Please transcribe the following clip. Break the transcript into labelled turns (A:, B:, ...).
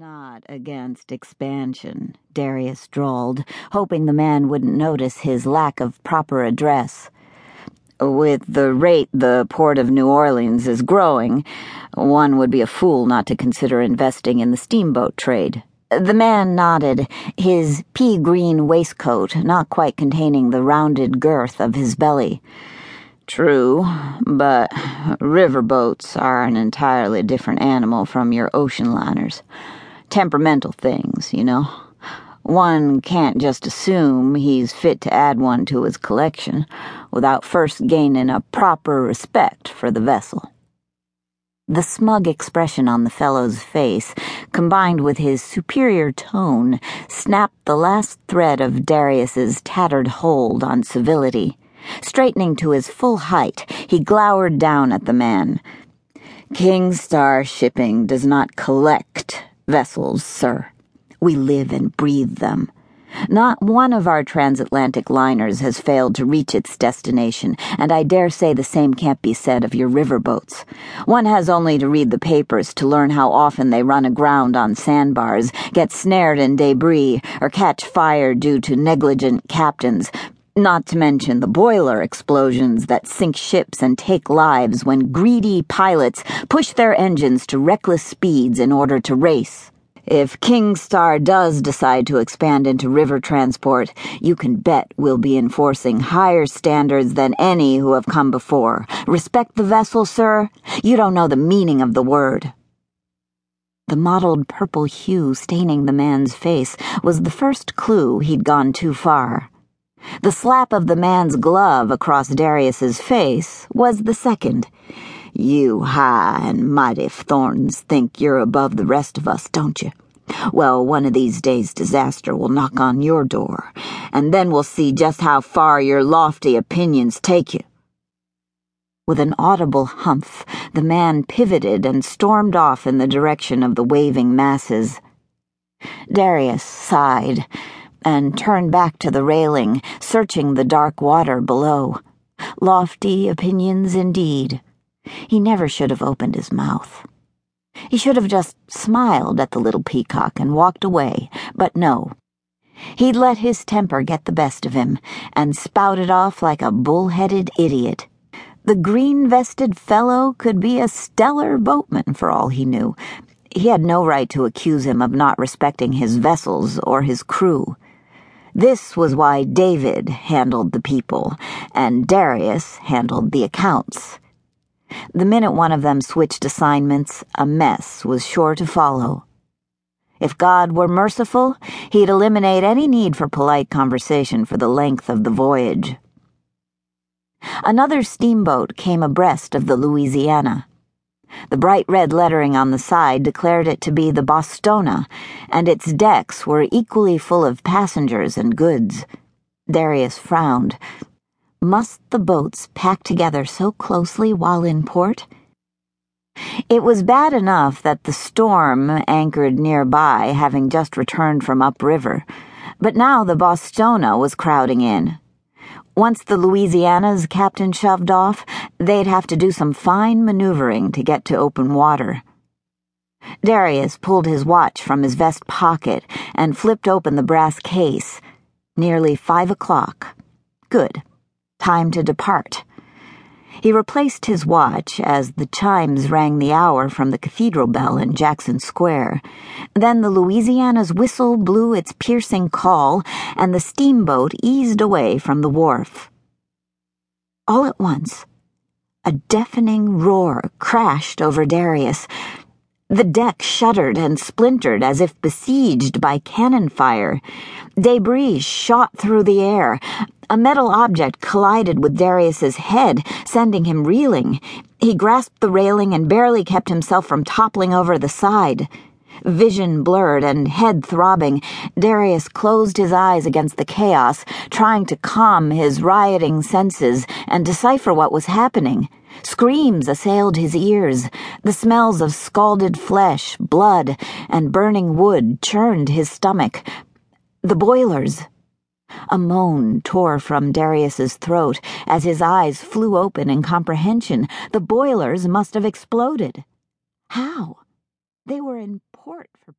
A: not against expansion, Darius drawled, hoping the man wouldn't notice his lack of proper address. With the rate the port of New Orleans is growing, one would be a fool not to consider investing in the steamboat trade. The man nodded, his pea green waistcoat not quite containing the rounded girth of his belly. True, but riverboats are an entirely different animal from your ocean liners temperamental things, you know. One can't just assume he's fit to add one to his collection without first gaining a proper respect for the vessel. The smug expression on the fellow's face, combined with his superior tone, snapped the last thread of Darius's tattered hold on civility. Straightening to his full height, he glowered down at the man. King Star Shipping does not collect vessels, sir. We live and breathe them. Not one of our transatlantic liners has failed to reach its destination, and I dare say the same can't be said of your riverboats. One has only to read the papers to learn how often they run aground on sandbars, get snared in debris, or catch fire due to negligent captains, not to mention the boiler explosions that sink ships and take lives when greedy pilots push their engines to reckless speeds in order to race. If King Star does decide to expand into river transport, you can bet we'll be enforcing higher standards than any who have come before. Respect the vessel, sir? You don't know the meaning of the word. The mottled purple hue staining the man's face was the first clue he'd gone too far. The slap of the man's glove across Darius's face was the second. You high and mighty Thorns think you're above the rest of us, don't you? Well, one of these days disaster will knock on your door, and then we'll see just how far your lofty opinions take you. With an audible humph, the man pivoted and stormed off in the direction of the waving masses. Darius sighed and turned back to the railing, searching the dark water below. Lofty opinions indeed. He never should have opened his mouth. He should have just smiled at the little peacock and walked away, but no. He'd let his temper get the best of him and spouted off like a bull-headed idiot. The green vested fellow could be a stellar boatman for all he knew. He had no right to accuse him of not respecting his vessels or his crew. This was why David handled the people, and Darius handled the accounts. The minute one of them switched assignments, a mess was sure to follow. If God were merciful, he'd eliminate any need for polite conversation for the length of the voyage. Another steamboat came abreast of the Louisiana. The bright red lettering on the side declared it to be the Bostona, and its decks were equally full of passengers and goods. Darius frowned. Must the boats pack together so closely while in port? It was bad enough that the storm anchored nearby, having just returned from upriver, but now the Bostona was crowding in. Once the Louisiana's captain shoved off, they'd have to do some fine maneuvering to get to open water. Darius pulled his watch from his vest pocket and flipped open the brass case. Nearly five o'clock. Good. Time to depart. He replaced his watch as the chimes rang the hour from the cathedral bell in Jackson Square. Then the Louisiana's whistle blew its piercing call, and the steamboat eased away from the wharf. All at once, a deafening roar crashed over Darius. The deck shuddered and splintered as if besieged by cannon fire. Debris shot through the air. A metal object collided with Darius's head, sending him reeling. He grasped the railing and barely kept himself from toppling over the side. Vision blurred and head throbbing, Darius closed his eyes against the chaos, trying to calm his rioting senses and decipher what was happening. Screams assailed his ears. The smells of scalded flesh, blood, and burning wood churned his stomach. The boilers. A moan tore from Darius's throat as his eyes flew open in comprehension. The boilers must have exploded. How? They were in port for